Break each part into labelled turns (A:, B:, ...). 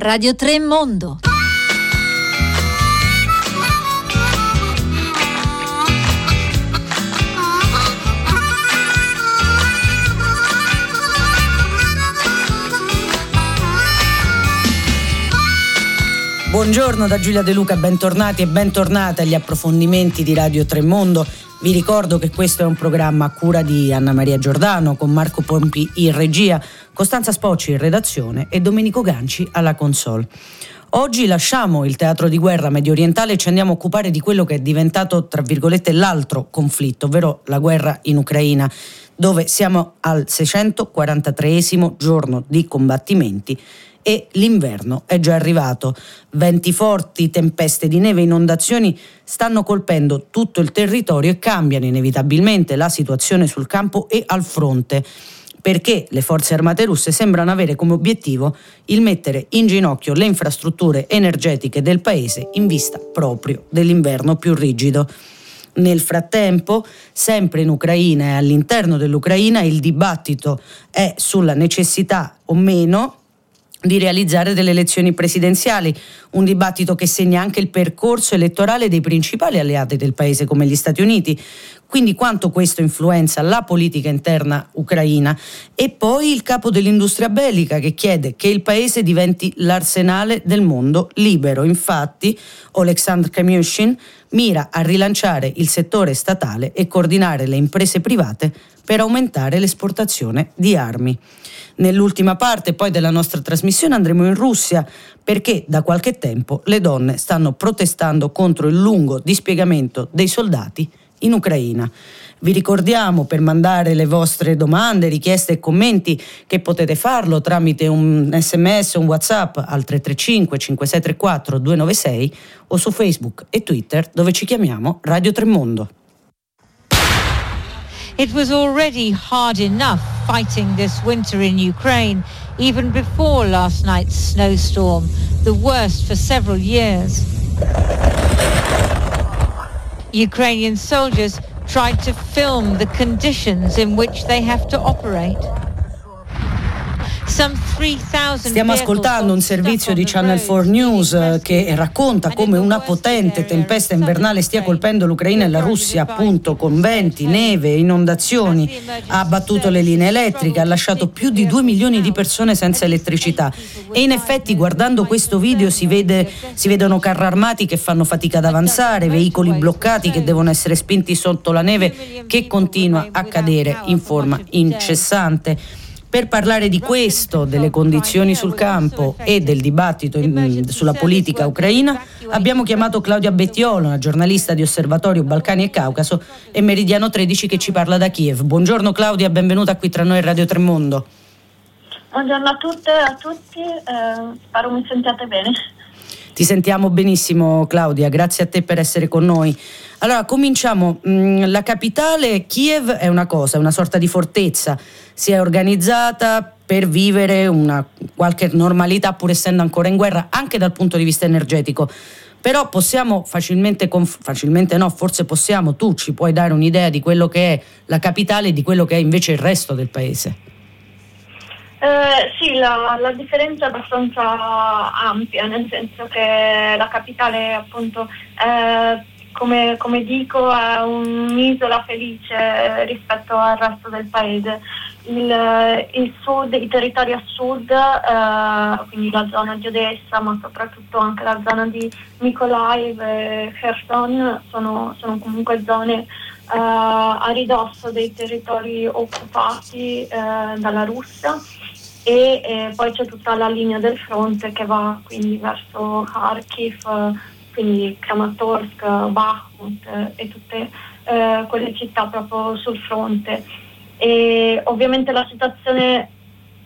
A: Radio 3 Mondo.
B: Buongiorno da Giulia De Luca, bentornati e bentornate agli approfondimenti di Radio Tremondo. Vi ricordo che questo è un programma a cura di Anna Maria Giordano con Marco Pompi in regia, Costanza Spocci in redazione e Domenico Ganci alla console. Oggi lasciamo il teatro di guerra medio orientale e ci andiamo a occupare di quello che è diventato, tra virgolette, l'altro conflitto, ovvero la guerra in Ucraina, dove siamo al 643 giorno di combattimenti e l'inverno è già arrivato. Venti forti, tempeste di neve, inondazioni stanno colpendo tutto il territorio e cambiano inevitabilmente la situazione sul campo e al fronte perché le forze armate russe sembrano avere come obiettivo il mettere in ginocchio le infrastrutture energetiche del paese in vista proprio dell'inverno più rigido. Nel frattempo, sempre in Ucraina e all'interno dell'Ucraina, il dibattito è sulla necessità o meno di realizzare delle elezioni presidenziali, un dibattito che segna anche il percorso elettorale dei principali alleati del paese come gli Stati Uniti, quindi quanto questo influenza la politica interna ucraina e poi il capo dell'industria bellica che chiede che il paese diventi l'arsenale del mondo libero. Infatti, Oleksandr Kamyushin mira a rilanciare il settore statale e coordinare le imprese private per aumentare l'esportazione di armi. Nell'ultima parte poi della nostra trasmissione andremo in Russia perché da qualche tempo le donne stanno protestando contro il lungo dispiegamento dei soldati in Ucraina. Vi ricordiamo per mandare le vostre domande, richieste e commenti che potete farlo tramite un sms un whatsapp al 335 5634 296 o su Facebook e Twitter dove ci chiamiamo Radio Tremondo.
C: It was already hard enough fighting this winter in Ukraine, even before last night's snowstorm, the worst for several years. Ukrainian soldiers tried to film the conditions in which they have to operate.
B: Stiamo ascoltando un servizio di Channel 4 News eh, che racconta come una potente tempesta invernale stia colpendo l'Ucraina e la Russia, appunto con venti, neve, inondazioni. Ha abbattuto le linee elettriche, ha lasciato più di due milioni di persone senza elettricità. E in effetti, guardando questo video, si, vede, si vedono carri armati che fanno fatica ad avanzare, veicoli bloccati che devono essere spinti sotto la neve che continua a cadere in forma incessante. Per parlare di questo, delle condizioni sul campo e del dibattito in, sulla politica ucraina, abbiamo chiamato Claudia Bettiolo, una giornalista di Osservatorio Balcani e Caucaso e Meridiano 13 che ci parla da Kiev. Buongiorno Claudia, benvenuta qui tra noi Radio Tremondo.
D: Buongiorno a tutte e a tutti, eh, spero mi sentiate bene.
B: Ti sentiamo benissimo Claudia, grazie a te per essere con noi. Allora, cominciamo. Mm, la capitale, Kiev, è una cosa, è una sorta di fortezza. Si è organizzata per vivere una qualche normalità, pur essendo ancora in guerra, anche dal punto di vista energetico. Però possiamo facilmente, facilmente no, forse possiamo, tu ci puoi dare un'idea di quello che è la capitale e di quello che è invece il resto del paese.
D: Eh, sì, la, la, differenza è abbastanza ampia, nel senso che la capitale appunto è, come, come dico è un'isola felice rispetto al resto del paese. Il, il sud, i territori a sud, eh, quindi la zona di Odessa, ma soprattutto anche la zona di Mykolaiv e Kherson, sono, sono comunque zone a ridosso dei territori occupati uh, dalla Russia e eh, poi c'è tutta la linea del fronte che va quindi verso Kharkiv, quindi Kramatorsk, Bakhmut eh, e tutte eh, quelle città proprio sul fronte. E ovviamente la situazione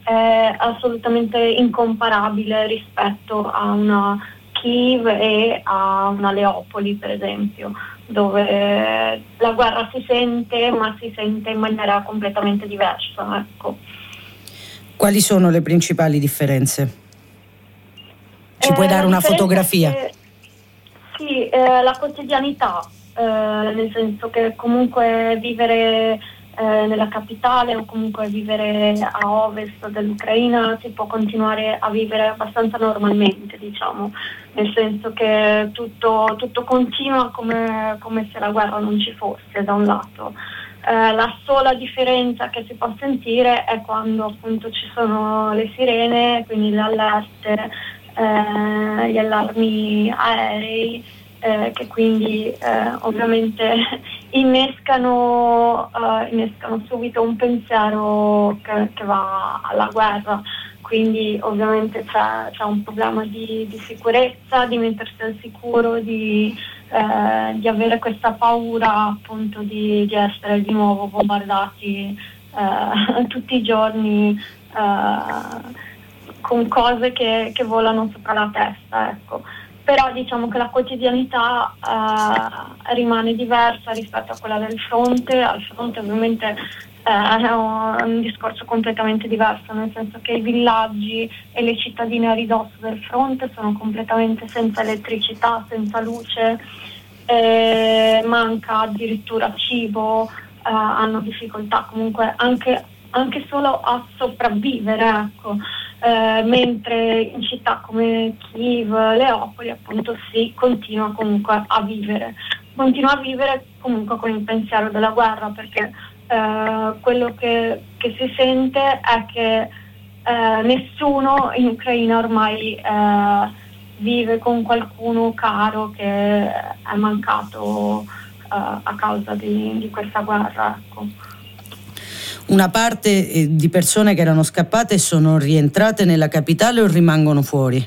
D: è assolutamente incomparabile rispetto a una Kiev e a una Leopoli per esempio, dove la guerra si sente ma si sente in maniera completamente diversa. Ecco.
B: Quali sono le principali differenze? Ci eh, puoi dare una fotografia?
D: sì, eh, la quotidianità, eh, nel senso che comunque vivere eh, nella capitale o comunque vivere a ovest dell'Ucraina si può continuare a vivere abbastanza normalmente, diciamo, nel senso che tutto, tutto continua come, come, se la guerra non ci fosse da un lato. Eh, la sola differenza che si può sentire è quando appunto ci sono le sirene, quindi le allerte, eh, gli allarmi aerei eh, che quindi eh, ovviamente innescano, uh, innescano, subito un pensiero che, che, va alla guerra. Quindi ovviamente c'è, c'è un problema di, di, sicurezza, di mettersi al sicuro, di, eh, di avere questa paura appunto di, di, essere di nuovo bombardati eh, tutti i giorni eh, con cose che, che, volano sopra la testa. Ecco però diciamo che la quotidianità eh, rimane diversa rispetto a quella del fronte, al fronte ovviamente eh, è un, discorso completamente diverso, nel senso che i villaggi e le cittadine a ridosso del fronte sono completamente senza elettricità, senza luce, eh, manca addirittura cibo, eh, hanno difficoltà comunque anche, anche solo a sopravvivere. Ecco eh, mentre in città come Kiev, Leopoli appunto si continua comunque a vivere, continua a vivere comunque con il pensiero della guerra perché eh, quello che, che, si sente è che eh, nessuno in Ucraina ormai eh, vive con qualcuno caro che è mancato eh, a causa di, di questa guerra. Ecco
B: una parte eh, di persone che erano scappate sono rientrate nella capitale o rimangono fuori?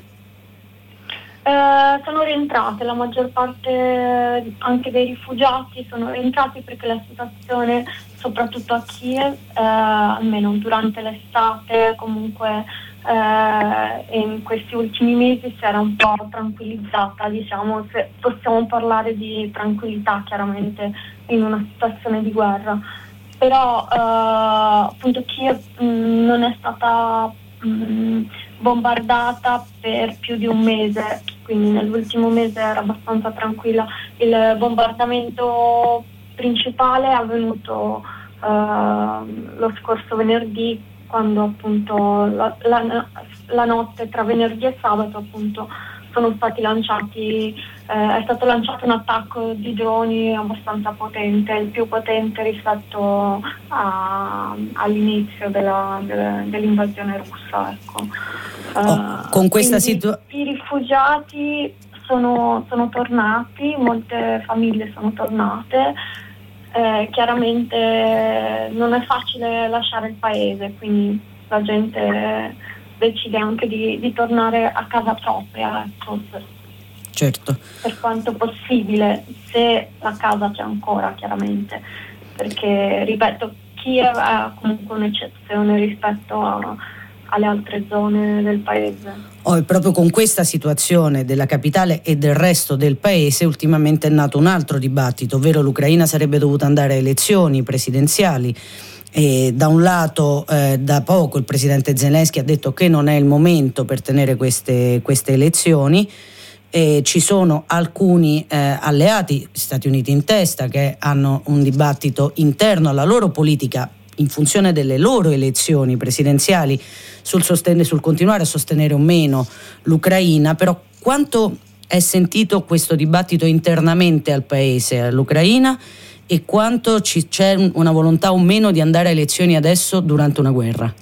D: Eh, sono rientrate, la maggior parte anche dei rifugiati sono rientrati perché la situazione, soprattutto a Kiev, eh, almeno durante l'estate, comunque eh, in questi ultimi mesi si era un po' tranquillizzata, diciamo, se possiamo parlare di tranquillità chiaramente in una situazione di guerra però uh, appunto Kiev mh, mm, non è stata mh, mm, bombardata per più di un mese, quindi nell'ultimo mese era abbastanza tranquilla. Il bombardamento principale è avvenuto uh, lo scorso venerdì quando appunto la, la, la notte tra venerdì e sabato appunto sono stati lanciati, eh, è stato lanciato un attacco di droni abbastanza potente, il più potente rispetto a, all'inizio della, della, dell'invasione russa. Ecco.
B: Oh, uh, con questa situazione...
D: I rifugiati sono, sono, tornati, molte famiglie sono tornate. Eh, chiaramente non è facile lasciare il paese, quindi la gente decide anche di, di tornare a casa propria, ecco,
B: certo.
D: per quanto possibile, se la casa c'è ancora chiaramente, perché ripeto, Kiev è comunque un'eccezione rispetto a, alle altre zone del paese.
B: Oh, proprio con questa situazione della capitale e del resto del paese ultimamente è nato un altro dibattito, ovvero l'Ucraina sarebbe dovuta andare a elezioni presidenziali e da un lato eh, da poco il presidente Zelensky ha detto che non è il momento per tenere queste, queste elezioni. E ci sono alcuni eh, alleati, Stati Uniti in testa, che hanno un dibattito interno alla loro politica in funzione delle loro elezioni presidenziali sul, sostenere, sul continuare a sostenere o meno l'Ucraina, però quanto è sentito questo dibattito internamente al paese, all'Ucraina? E quanto ci, c'è una volontà o meno di andare a elezioni adesso durante una guerra?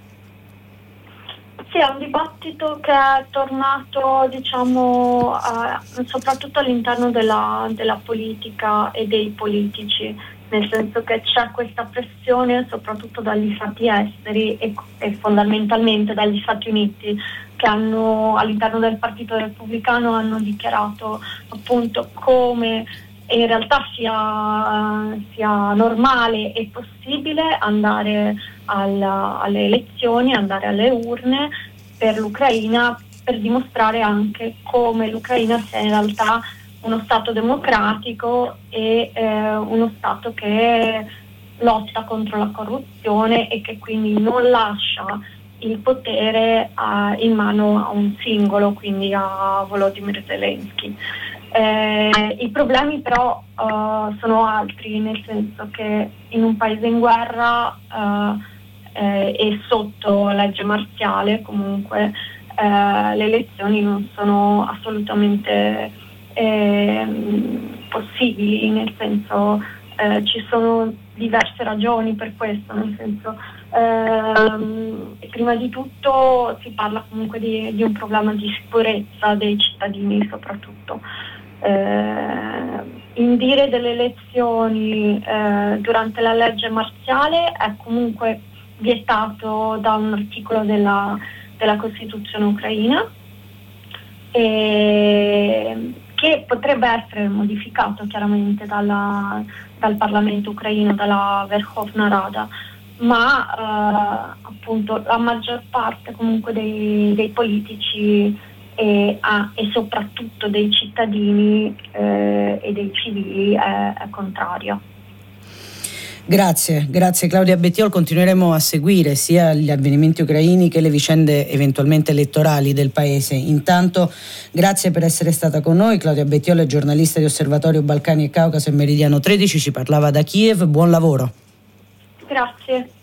D: Sì, è un dibattito che è tornato diciamo, eh, soprattutto all'interno della, della politica e dei politici, nel senso che c'è questa pressione soprattutto dagli stati esteri e, e, fondamentalmente dagli Stati Uniti che hanno all'interno del Partito Repubblicano hanno dichiarato appunto come in realtà sia, sia normale e possibile andare alla, alle elezioni, andare alle urne per l'Ucraina per dimostrare anche come l'Ucraina sia in realtà uno Stato democratico e eh, uno Stato che lotta contro la corruzione e che quindi non lascia il potere a, in mano a un singolo, quindi a Volodymyr Zelensky. Eh, I problemi però uh, sono altri, nel senso che in un paese in guerra uh, eh, e sotto legge marziale comunque eh, le elezioni non sono assolutamente eh, possibili, nel senso eh, ci sono diverse ragioni per questo, nel senso ehm, prima di tutto si parla comunque di, di, un problema di sicurezza dei cittadini soprattutto. Eh, indire delle elezioni eh, durante la legge marziale è comunque vietato da un articolo della, della Costituzione ucraina e, che potrebbe essere modificato chiaramente dalla, dal Parlamento ucraino, dalla Verkhovna Rada, ma eh, appunto la maggior parte comunque dei, dei politici e, ah, e, soprattutto dei cittadini eh, e dei civili è, è contraria.
B: Grazie, grazie Claudia Bettiol. Continueremo a seguire sia gli avvenimenti ucraini che le vicende eventualmente elettorali del paese. Intanto grazie per essere stata con noi. Claudia Bettiol è giornalista di Osservatorio Balcani e Caucaso e Meridiano 13, ci parlava da Kiev. Buon lavoro.
D: Grazie.